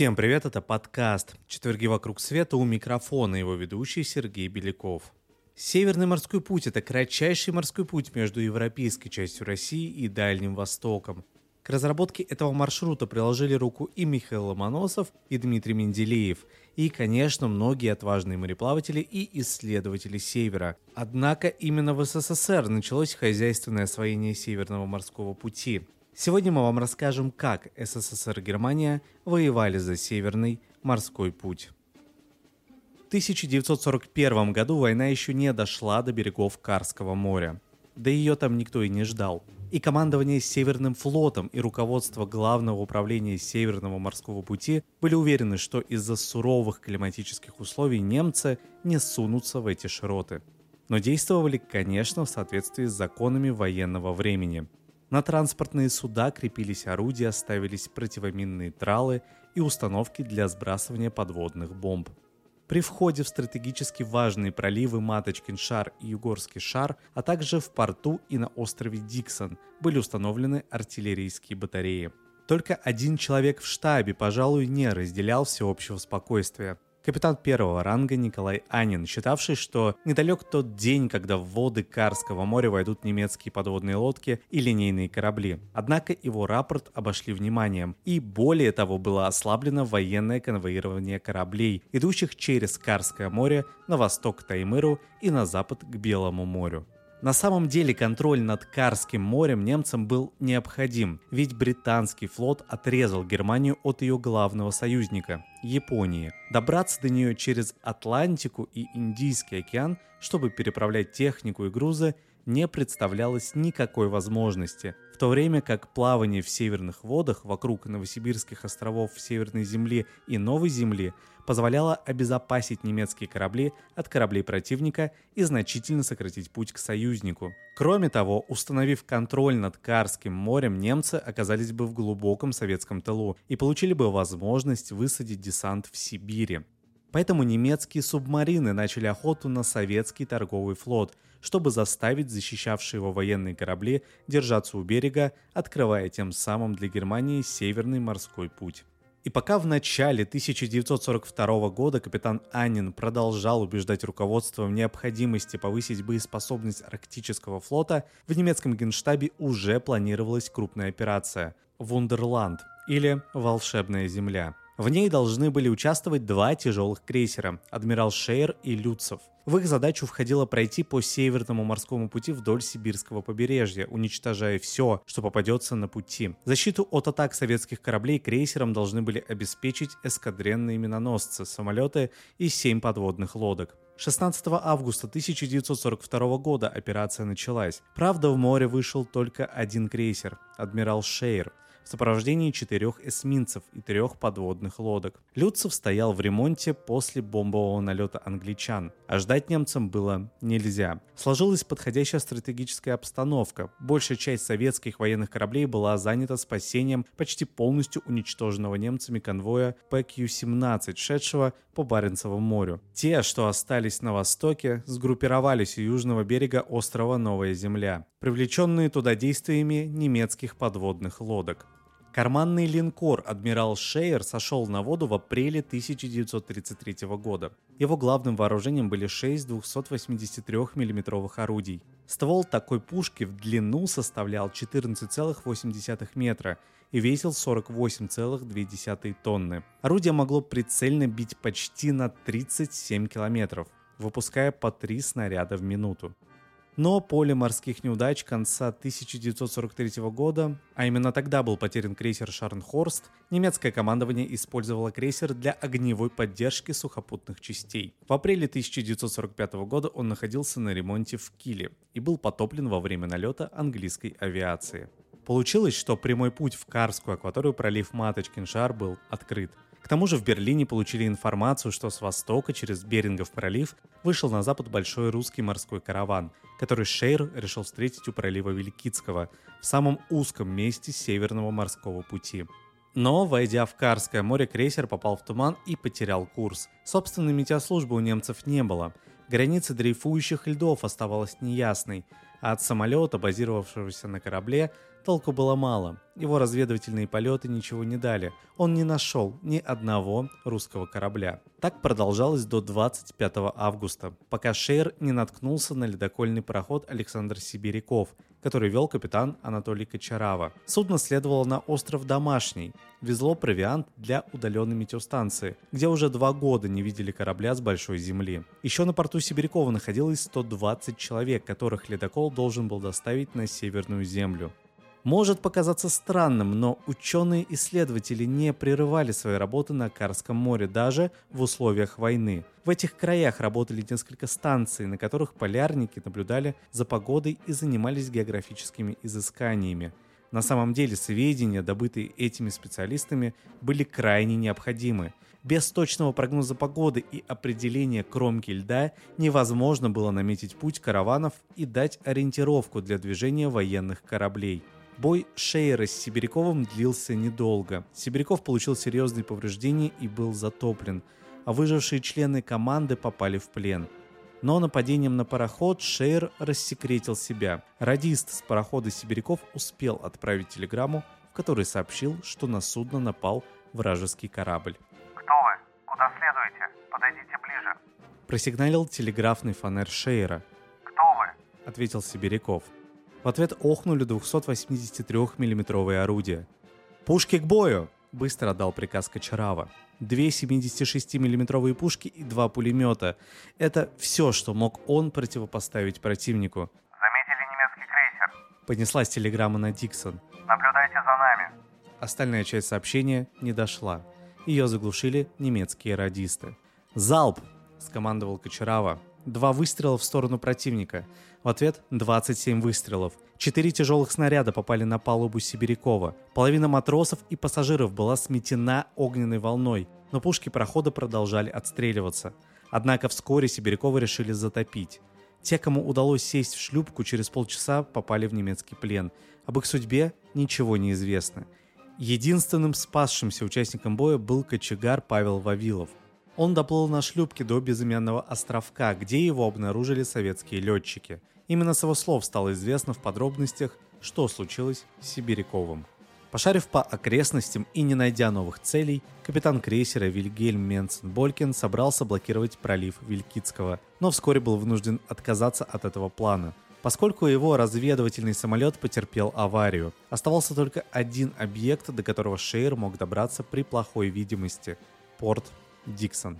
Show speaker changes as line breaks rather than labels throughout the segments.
Всем привет, это подкаст «Четверги вокруг света» у микрофона его ведущий Сергей Беляков. Северный морской путь – это кратчайший морской путь между европейской частью России и Дальним Востоком. К разработке этого маршрута приложили руку и Михаил Ломоносов, и Дмитрий Менделеев, и, конечно, многие отважные мореплаватели и исследователи Севера. Однако именно в СССР началось хозяйственное освоение Северного морского пути – Сегодня мы вам расскажем, как СССР и Германия воевали за Северный морской путь. В 1941 году война еще не дошла до берегов Карского моря. Да ее там никто и не ждал. И командование Северным флотом и руководство Главного управления Северного морского пути были уверены, что из-за суровых климатических условий немцы не сунутся в эти широты. Но действовали, конечно, в соответствии с законами военного времени – на транспортные суда крепились орудия, ставились противоминные тралы и установки для сбрасывания подводных бомб. При входе в стратегически важные проливы Маточкин шар и Югорский шар, а также в порту и на острове Диксон были установлены артиллерийские батареи. Только один человек в штабе, пожалуй, не разделял всеобщего спокойствия – Капитан первого ранга Николай Анин, считавший, что недалек тот день, когда в воды Карского моря войдут немецкие подводные лодки и линейные корабли. Однако его рапорт обошли вниманием, и более того было ослаблено военное конвоирование кораблей, идущих через Карское море на восток к Таймыру и на запад к Белому морю. На самом деле контроль над Карским морем немцам был необходим, ведь британский флот отрезал Германию от ее главного союзника – Японии. Добраться до нее через Атлантику и Индийский океан, чтобы переправлять технику и грузы, не представлялось никакой возможности, в то время как плавание в северных водах вокруг Новосибирских островов Северной Земли и Новой Земли позволяло обезопасить немецкие корабли от кораблей противника и значительно сократить путь к союзнику. Кроме того, установив контроль над Карским морем, немцы оказались бы в глубоком советском тылу и получили бы возможность высадить десант в Сибири. Поэтому немецкие субмарины начали охоту на советский торговый флот, чтобы заставить защищавшие его военные корабли держаться у берега, открывая тем самым для Германии Северный морской путь. И пока в начале 1942 года капитан Аннин продолжал убеждать руководство в необходимости повысить боеспособность арктического флота, в немецком генштабе уже планировалась крупная операция «Вундерланд» или «Волшебная земля». В ней должны были участвовать два тяжелых крейсера – «Адмирал Шейер» и «Люцев». В их задачу входило пройти по Северному морскому пути вдоль сибирского побережья, уничтожая все, что попадется на пути. Защиту от атак советских кораблей крейсерам должны были обеспечить эскадренные миноносцы, самолеты и семь подводных лодок. 16 августа 1942 года операция началась. Правда, в море вышел только один крейсер – «Адмирал Шейер», в сопровождении четырех эсминцев и трех подводных лодок. Лютцов стоял в ремонте после бомбового налета англичан, а ждать немцам было нельзя. Сложилась подходящая стратегическая обстановка. Большая часть советских военных кораблей была занята спасением почти полностью уничтоженного немцами конвоя PQ-17, шедшего по Баренцеву морю. Те, что остались на востоке, сгруппировались у южного берега острова Новая Земля, привлеченные туда действиями немецких подводных лодок. Карманный линкор «Адмирал Шейер» сошел на воду в апреле 1933 года. Его главным вооружением были 6 283 миллиметровых орудий. Ствол такой пушки в длину составлял 14,8 метра и весил 48,2 тонны. Орудие могло прицельно бить почти на 37 километров, выпуская по 3 снаряда в минуту. Но поле морских неудач конца 1943 года, а именно тогда был потерян крейсер Шарнхорст, немецкое командование использовало крейсер для огневой поддержки сухопутных частей. В апреле 1945 года он находился на ремонте в Киле и был потоплен во время налета английской авиации. Получилось, что прямой путь в Карскую акваторию пролив Маточкин шар был открыт – к тому же в Берлине получили информацию, что с востока через Берингов пролив вышел на запад большой русский морской караван, который Шейр решил встретить у пролива Великицкого, в самом узком месте Северного морского пути. Но, войдя в Карское море, крейсер попал в туман и потерял курс. Собственной метеослужбы у немцев не было. Граница дрейфующих льдов оставалась неясной, а от самолета, базировавшегося на корабле, толку было мало. Его разведывательные полеты ничего не дали. Он не нашел ни одного русского корабля. Так продолжалось до 25 августа, пока Шейр не наткнулся на ледокольный пароход Александр Сибиряков, который вел капитан Анатолий Кочарава. Судно следовало на остров Домашний, везло провиант для удаленной метеостанции, где уже два года не видели корабля с большой земли. Еще на порту Сибирякова находилось 120 человек, которых ледокол должен был доставить на Северную Землю. Может показаться странным, но ученые-исследователи не прерывали свои работы на Карском море даже в условиях войны. В этих краях работали несколько станций, на которых полярники наблюдали за погодой и занимались географическими изысканиями. На самом деле сведения, добытые этими специалистами, были крайне необходимы. Без точного прогноза погоды и определения кромки льда невозможно было наметить путь караванов и дать ориентировку для движения военных кораблей. Бой Шейера с Сибиряковым длился недолго. Сибиряков получил серьезные повреждения и был затоплен, а выжившие члены команды попали в плен. Но нападением на пароход Шейер рассекретил себя. Радист с парохода Сибиряков успел отправить телеграмму, в которой сообщил, что на судно напал вражеский корабль.
«Кто вы? Куда следуете? Подойдите ближе!»
Просигналил телеграфный фонарь Шейера.
«Кто вы?»
— ответил Сибиряков. В ответ охнули 283 миллиметровые орудия. «Пушки к бою!» – быстро отдал приказ Кочарава. Две 76 миллиметровые пушки и два пулемета. Это все, что мог он противопоставить противнику.
«Заметили немецкий крейсер?»
Понеслась телеграмма на Диксон.
«Наблюдайте за нами!»
Остальная часть сообщения не дошла. Ее заглушили немецкие радисты. «Залп!» – скомандовал Кочарава. Два выстрела в сторону противника. В ответ 27 выстрелов. Четыре тяжелых снаряда попали на палубу Сибирякова. Половина матросов и пассажиров была сметена огненной волной, но пушки прохода продолжали отстреливаться. Однако вскоре Сибирякова решили затопить. Те, кому удалось сесть в шлюпку, через полчаса попали в немецкий плен. Об их судьбе ничего не известно. Единственным спасшимся участником боя был кочегар Павел Вавилов. Он доплыл на шлюпке до безымянного островка, где его обнаружили советские летчики. Именно с его слов стало известно в подробностях, что случилось с Сибиряковым. Пошарив по окрестностям и не найдя новых целей, капитан крейсера Вильгельм Менсен Болькин собрался блокировать пролив Вилькицкого, но вскоре был вынужден отказаться от этого плана. Поскольку его разведывательный самолет потерпел аварию, оставался только один объект, до которого Шейр мог добраться при плохой видимости – порт Диксон.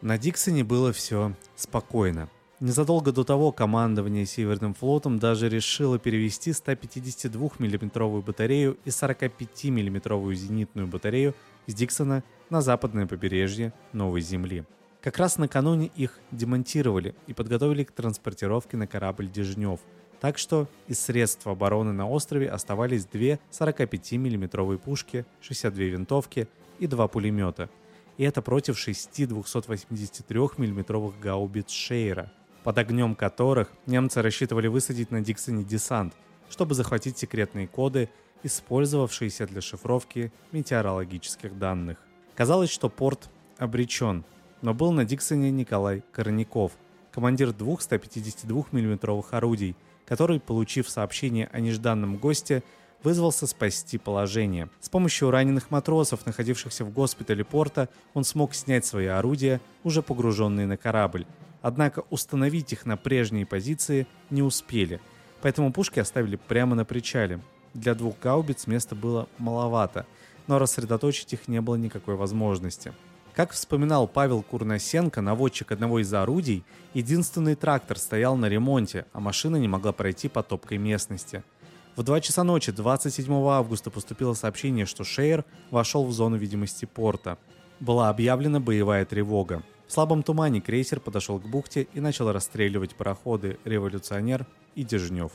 На Диксоне было все спокойно. Незадолго до того командование Северным флотом даже решило перевести 152 миллиметровую батарею и 45 миллиметровую зенитную батарею с Диксона на западное побережье Новой Земли. Как раз накануне их демонтировали и подготовили к транспортировке на корабль Дежнев, так что из средств обороны на острове оставались две 45 миллиметровые пушки, 62 винтовки и два пулемета – и это против шести 283 миллиметровых гаубиц Шейра, под огнем которых немцы рассчитывали высадить на Диксоне десант, чтобы захватить секретные коды, использовавшиеся для шифровки метеорологических данных. Казалось, что порт обречен, но был на Диксоне Николай Корняков, командир двух 152 миллиметровых орудий, который, получив сообщение о нежданном госте, вызвался спасти положение. С помощью раненых матросов, находившихся в госпитале порта, он смог снять свои орудия, уже погруженные на корабль. Однако установить их на прежние позиции не успели, поэтому пушки оставили прямо на причале. Для двух гаубиц места было маловато, но рассредоточить их не было никакой возможности. Как вспоминал Павел Курносенко, наводчик одного из орудий, единственный трактор стоял на ремонте, а машина не могла пройти по топкой местности – в 2 часа ночи 27 августа поступило сообщение, что Шейер вошел в зону видимости порта. Была объявлена боевая тревога. В слабом тумане крейсер подошел к бухте и начал расстреливать пароходы «Революционер» и «Дежнев».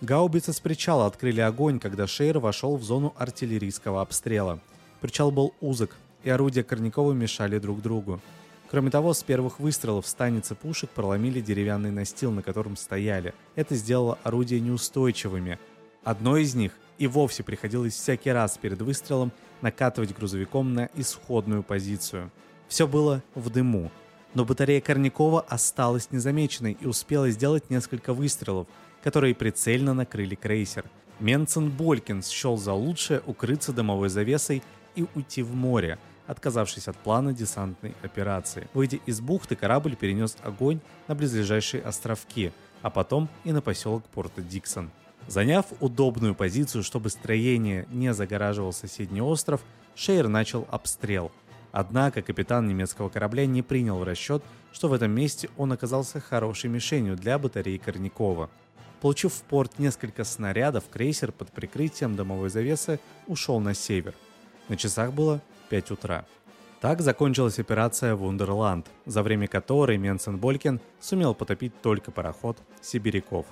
Гаубицы с причала открыли огонь, когда Шейер вошел в зону артиллерийского обстрела. Причал был узок, и орудия Корнякова мешали друг другу. Кроме того, с первых выстрелов станицы пушек проломили деревянный настил, на котором стояли. Это сделало орудия неустойчивыми, Одно из них и вовсе приходилось всякий раз перед выстрелом накатывать грузовиком на исходную позицию. Все было в дыму, но батарея Корнякова осталась незамеченной и успела сделать несколько выстрелов, которые прицельно накрыли крейсер. Менцен Болькин счел за лучшее укрыться дымовой завесой и уйти в море, отказавшись от плана десантной операции. Выйдя из бухты, корабль перенес огонь на близлежащие островки, а потом и на поселок Порта Диксон. Заняв удобную позицию, чтобы строение не загораживал соседний остров, Шейер начал обстрел. Однако капитан немецкого корабля не принял в расчет, что в этом месте он оказался хорошей мишенью для батареи Корнякова. Получив в порт несколько снарядов, крейсер под прикрытием домовой завесы ушел на север. На часах было 5 утра. Так закончилась операция «Вундерланд», за время которой Менсен Болькин сумел потопить только пароход «Сибиряков».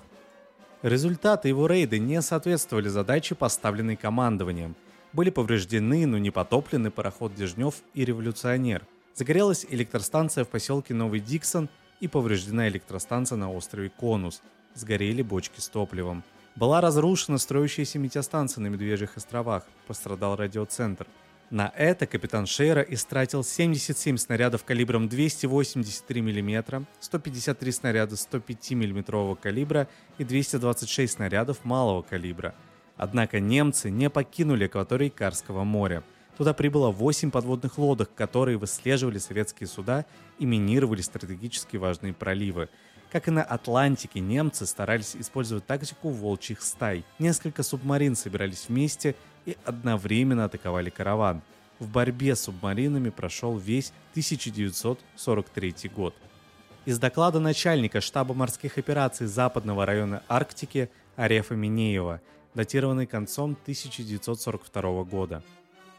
Результаты его рейда не соответствовали задаче, поставленной командованием. Были повреждены, но не потоплены пароход Дежнев и Революционер. Загорелась электростанция в поселке Новый Диксон и повреждена электростанция на острове Конус. Сгорели бочки с топливом. Была разрушена строящаяся метеостанция на Медвежьих островах. Пострадал радиоцентр. На это капитан Шейра истратил 77 снарядов калибром 283 мм, 153 снаряда 105 мм калибра и 226 снарядов малого калибра. Однако немцы не покинули акваторий Карского моря. Туда прибыло 8 подводных лодок, которые выслеживали советские суда и минировали стратегически важные проливы. Как и на Атлантике, немцы старались использовать тактику волчьих стай. Несколько субмарин собирались вместе и одновременно атаковали караван. В борьбе с субмаринами прошел весь 1943 год. Из доклада начальника штаба морских операций Западного района Арктики Арефа Минеева, датированный концом 1942 года.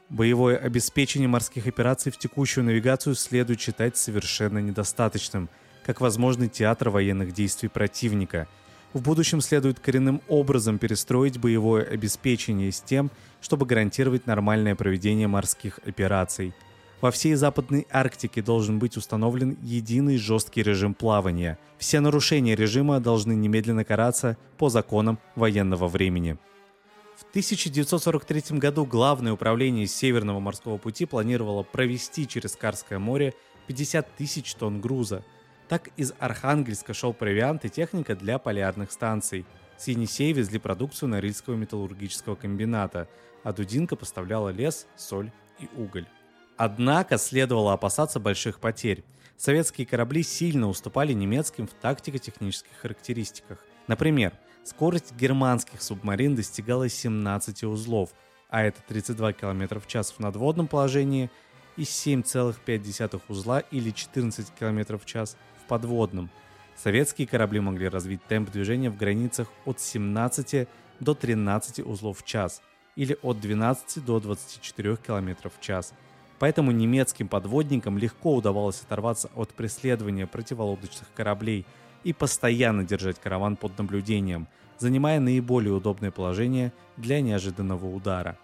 Боевое обеспечение морских операций в текущую навигацию следует считать совершенно недостаточным, как возможный театр военных действий противника – в будущем следует коренным образом перестроить боевое обеспечение с тем, чтобы гарантировать нормальное проведение морских операций. Во всей Западной Арктике должен быть установлен единый жесткий режим плавания. Все нарушения режима должны немедленно караться по законам военного времени. В 1943 году Главное управление Северного морского пути планировало провести через Карское море 50 тысяч тонн груза – так из Архангельска шел провиант и техника для полярных станций. С Енисея везли продукцию Норильского металлургического комбината, а Дудинка поставляла лес, соль и уголь. Однако следовало опасаться больших потерь. Советские корабли сильно уступали немецким в тактико-технических характеристиках. Например, скорость германских субмарин достигала 17 узлов, а это 32 км в час в надводном положении и 7,5 узла или 14 км в час подводным. Советские корабли могли развить темп движения в границах от 17 до 13 узлов в час или от 12 до 24 км в час. Поэтому немецким подводникам легко удавалось оторваться от преследования противолодочных кораблей и постоянно держать караван под наблюдением, занимая наиболее удобное положение для неожиданного удара.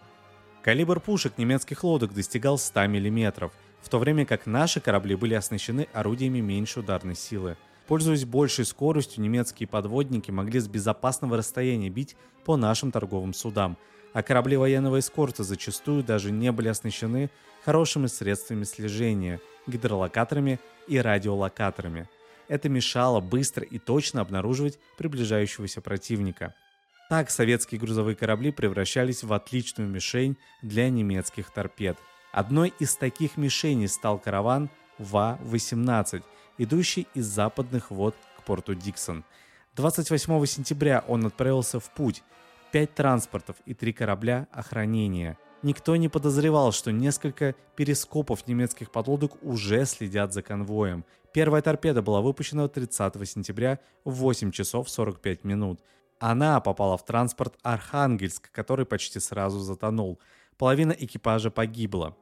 Калибр пушек немецких лодок достигал 100 мм – в то время как наши корабли были оснащены орудиями меньшей ударной силы. Пользуясь большей скоростью, немецкие подводники могли с безопасного расстояния бить по нашим торговым судам, а корабли военного эскорта зачастую даже не были оснащены хорошими средствами слежения, гидролокаторами и радиолокаторами. Это мешало быстро и точно обнаруживать приближающегося противника. Так советские грузовые корабли превращались в отличную мишень для немецких торпед – Одной из таких мишеней стал караван ВА-18, идущий из западных вод к порту Диксон. 28 сентября он отправился в путь. Пять транспортов и три корабля охранения. Никто не подозревал, что несколько перископов немецких подлодок уже следят за конвоем. Первая торпеда была выпущена 30 сентября в 8 часов 45 минут. Она попала в транспорт «Архангельск», который почти сразу затонул. Половина экипажа погибла.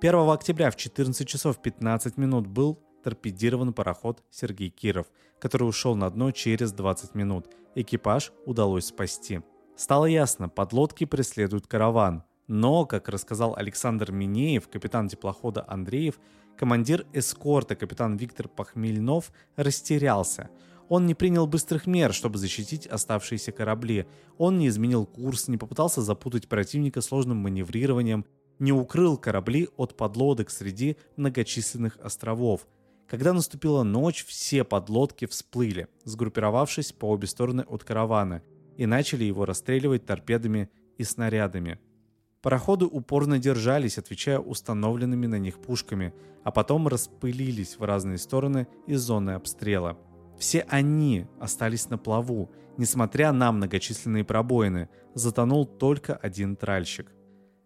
1 октября в 14 часов 15 минут был торпедирован пароход Сергей Киров, который ушел на дно через 20 минут. Экипаж удалось спасти. Стало ясно, подлодки преследуют караван. Но, как рассказал Александр Минеев, капитан теплохода Андреев, командир эскорта капитан Виктор Похмельнов растерялся. Он не принял быстрых мер, чтобы защитить оставшиеся корабли. Он не изменил курс, не попытался запутать противника сложным маневрированием, не укрыл корабли от подлодок среди многочисленных островов. Когда наступила ночь, все подлодки всплыли, сгруппировавшись по обе стороны от каравана. и начали его расстреливать торпедами и снарядами. Пароходы упорно держались, отвечая установленными на них пушками, а потом распылились в разные стороны из зоны обстрела. Все они остались на плаву, несмотря на многочисленные пробоины, затонул только один тральщик.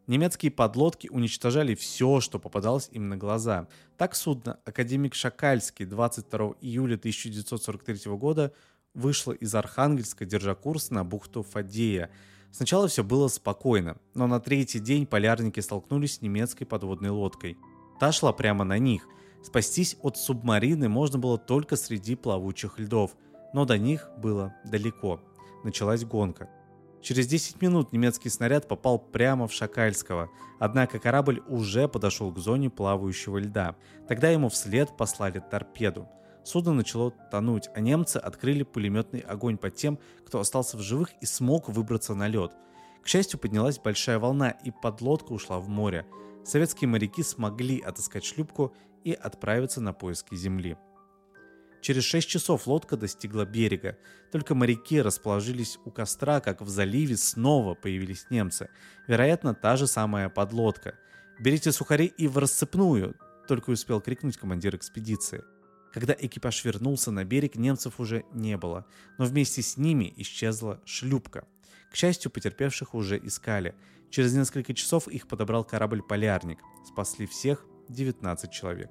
Немецкие подлодки уничтожали все, что попадалось им на глаза. Так судно «Академик Шакальский» 22 июля 1943 года вышло из Архангельска, держа курс на бухту Фадея. Сначала все было спокойно, но на третий день полярники столкнулись с немецкой подводной лодкой. Та шла прямо на них. Спастись от субмарины можно было только среди плавучих льдов, но до них было далеко. Началась гонка. Через 10 минут немецкий снаряд попал прямо в Шакальского, однако корабль уже подошел к зоне плавающего льда. Тогда ему вслед послали торпеду. Судно начало тонуть, а немцы открыли пулеметный огонь по тем, кто остался в живых и смог выбраться на лед. К счастью, поднялась большая волна, и подлодка ушла в море. Советские моряки смогли отыскать шлюпку и отправиться на поиски земли. Через 6 часов лодка достигла берега. Только моряки расположились у костра, как в заливе снова появились немцы. Вероятно, та же самая подлодка. «Берите сухари и в рассыпную!» только успел крикнуть командир экспедиции. Когда экипаж вернулся на берег, немцев уже не было, но вместе с ними исчезла шлюпка. К счастью, потерпевших уже искали. Через несколько часов их подобрал корабль «Полярник». Спасли всех 19 человек.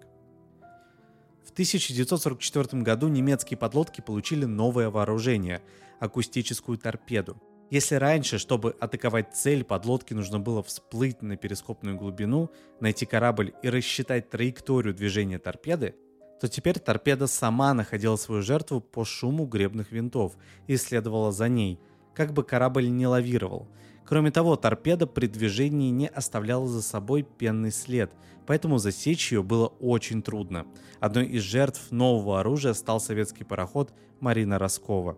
В 1944 году немецкие подлодки получили новое вооружение – акустическую торпеду. Если раньше, чтобы атаковать цель, подлодке нужно было всплыть на перископную глубину, найти корабль и рассчитать траекторию движения торпеды, то теперь торпеда сама находила свою жертву по шуму гребных винтов и следовала за ней, как бы корабль не лавировал – Кроме того, торпеда при движении не оставляла за собой пенный след, поэтому засечь ее было очень трудно. Одной из жертв нового оружия стал советский пароход «Марина Роскова».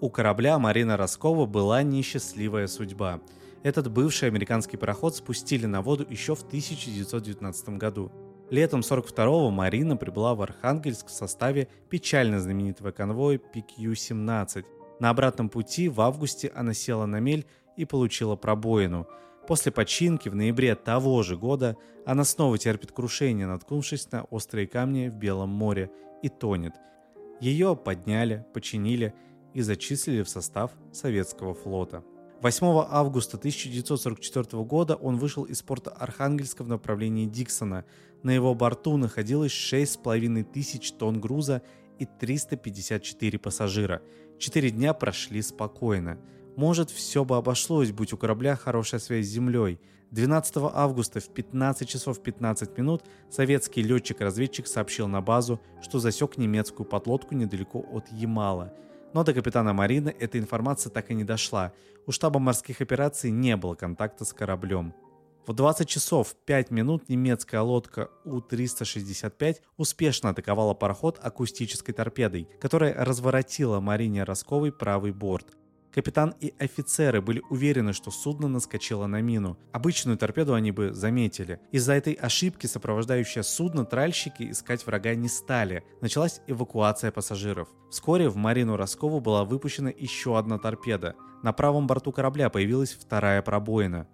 У корабля Марина Роскова была несчастливая судьба. Этот бывший американский пароход спустили на воду еще в 1919 году. Летом 42-го Марина прибыла в Архангельск в составе печально знаменитого конвоя PQ-17. На обратном пути в августе она села на мель и получила пробоину. После починки в ноябре того же года она снова терпит крушение, наткнувшись на острые камни в Белом море, и тонет. Ее подняли, починили и зачислили в состав советского флота. 8 августа 1944 года он вышел из порта Архангельска в направлении Диксона. На его борту находилось 6,5 тысяч тонн груза и 354 пассажира. Четыре дня прошли спокойно. Может, все бы обошлось, будь у корабля хорошая связь с землей. 12 августа в 15 часов 15 минут советский летчик-разведчик сообщил на базу, что засек немецкую подлодку недалеко от Ямала. Но до капитана Марины эта информация так и не дошла. У штаба морских операций не было контакта с кораблем. В 20 часов 5 минут немецкая лодка У-365 успешно атаковала пароход акустической торпедой, которая разворотила Марине Росковой правый борт. Капитан и офицеры были уверены, что судно наскочило на мину. Обычную торпеду они бы заметили. Из-за этой ошибки сопровождающее судно тральщики искать врага не стали. Началась эвакуация пассажиров. Вскоре в Марину Роскову была выпущена еще одна торпеда. На правом борту корабля появилась вторая пробоина.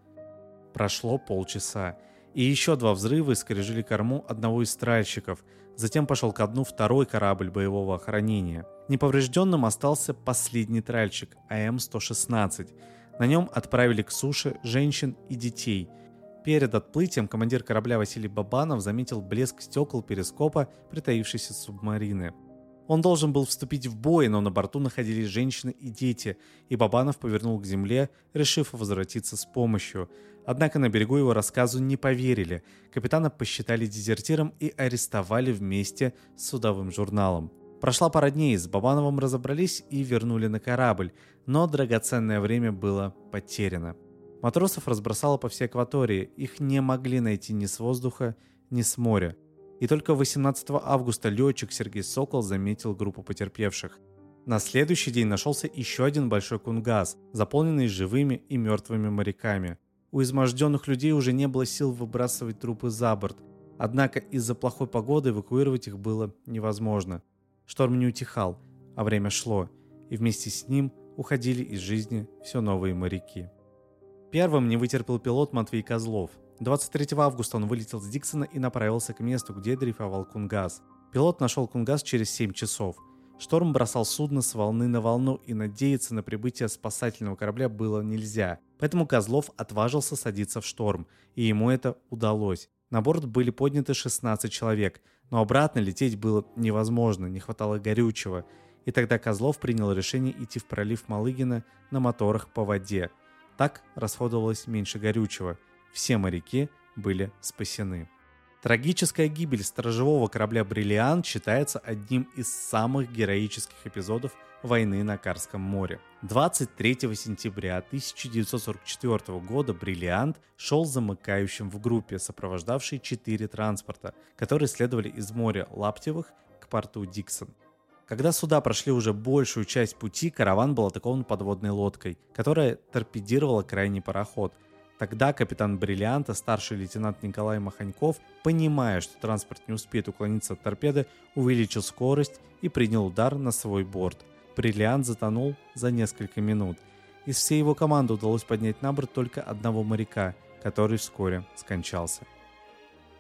Прошло полчаса. И еще два взрыва искорежили корму одного из тральщиков. Затем пошел ко дну второй корабль боевого охранения. Неповрежденным остался последний тральщик АМ-116. На нем отправили к суше женщин и детей. Перед отплытием командир корабля Василий Бабанов заметил блеск стекол перископа притаившейся субмарины. Он должен был вступить в бой, но на борту находились женщины и дети, и Бабанов повернул к земле, решив возвратиться с помощью. Однако на берегу его рассказу не поверили. Капитана посчитали дезертиром и арестовали вместе с судовым журналом. Прошла пара дней, с Бабановым разобрались и вернули на корабль, но драгоценное время было потеряно. Матросов разбросало по всей акватории, их не могли найти ни с воздуха, ни с моря. И только 18 августа летчик Сергей Сокол заметил группу потерпевших. На следующий день нашелся еще один большой кунгаз, заполненный живыми и мертвыми моряками. У изможденных людей уже не было сил выбрасывать трупы за борт, однако из-за плохой погоды эвакуировать их было невозможно. Шторм не утихал, а время шло, и вместе с ним уходили из жизни все новые моряки. Первым не вытерпел пилот Матвей Козлов. 23 августа он вылетел с Диксона и направился к месту, где дрейфовал Кунгаз. Пилот нашел Кунгаз через 7 часов. Шторм бросал судно с волны на волну, и надеяться на прибытие спасательного корабля было нельзя. Поэтому Козлов отважился садиться в шторм, и ему это удалось. На борт были подняты 16 человек, но обратно лететь было невозможно, не хватало горючего. И тогда Козлов принял решение идти в пролив Малыгина на моторах по воде. Так расходовалось меньше горючего. Все моряки были спасены. Трагическая гибель сторожевого корабля «Бриллиант» считается одним из самых героических эпизодов войны на Карском море. 23 сентября 1944 года «Бриллиант» шел замыкающим в группе, сопровождавшей четыре транспорта, которые следовали из моря Лаптевых к порту Диксон. Когда суда прошли уже большую часть пути, караван был атакован подводной лодкой, которая торпедировала крайний пароход – Тогда капитан «Бриллианта», старший лейтенант Николай Маханьков, понимая, что транспорт не успеет уклониться от торпеды, увеличил скорость и принял удар на свой борт. «Бриллиант» затонул за несколько минут. Из всей его команды удалось поднять на борт только одного моряка, который вскоре скончался.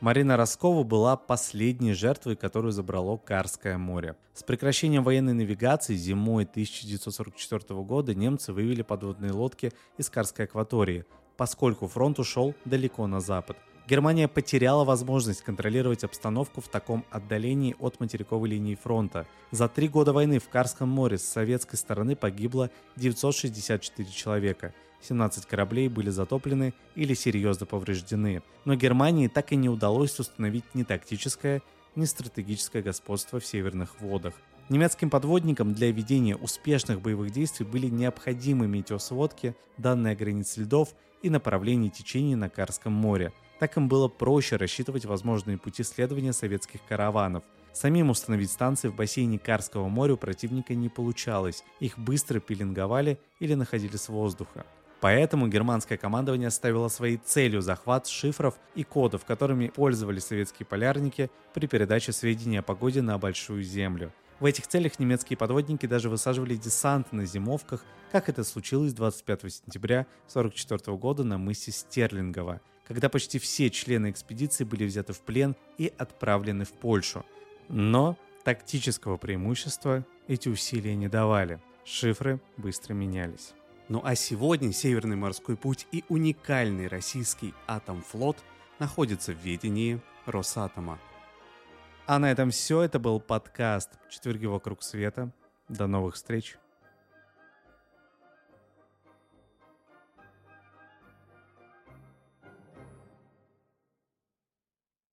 Марина Роскова была последней жертвой, которую забрало Карское море. С прекращением военной навигации зимой 1944 года немцы вывели подводные лодки из Карской акватории – поскольку фронт ушел далеко на запад. Германия потеряла возможность контролировать обстановку в таком отдалении от материковой линии фронта. За три года войны в Карском море с советской стороны погибло 964 человека. 17 кораблей были затоплены или серьезно повреждены. Но Германии так и не удалось установить ни тактическое, ни стратегическое господство в северных водах. Немецким подводникам для ведения успешных боевых действий были необходимы метеосводки, данные о границе льдов и направлении течения на Карском море. Так им было проще рассчитывать возможные пути следования советских караванов. Самим установить станции в бассейне Карского моря у противника не получалось, их быстро пеленговали или находили с воздуха. Поэтому германское командование ставило своей целью захват шифров и кодов, которыми пользовались советские полярники при передаче сведений о погоде на Большую Землю. В этих целях немецкие подводники даже высаживали десант на зимовках, как это случилось 25 сентября 1944 года на мысе Стерлингово, когда почти все члены экспедиции были взяты в плен и отправлены в Польшу. Но тактического преимущества эти усилия не давали. Шифры быстро менялись. Ну а сегодня Северный морской путь и уникальный российский Атомфлот находятся в ведении Росатома. А на этом все. Это был подкаст «Четверги вокруг света». До новых встреч.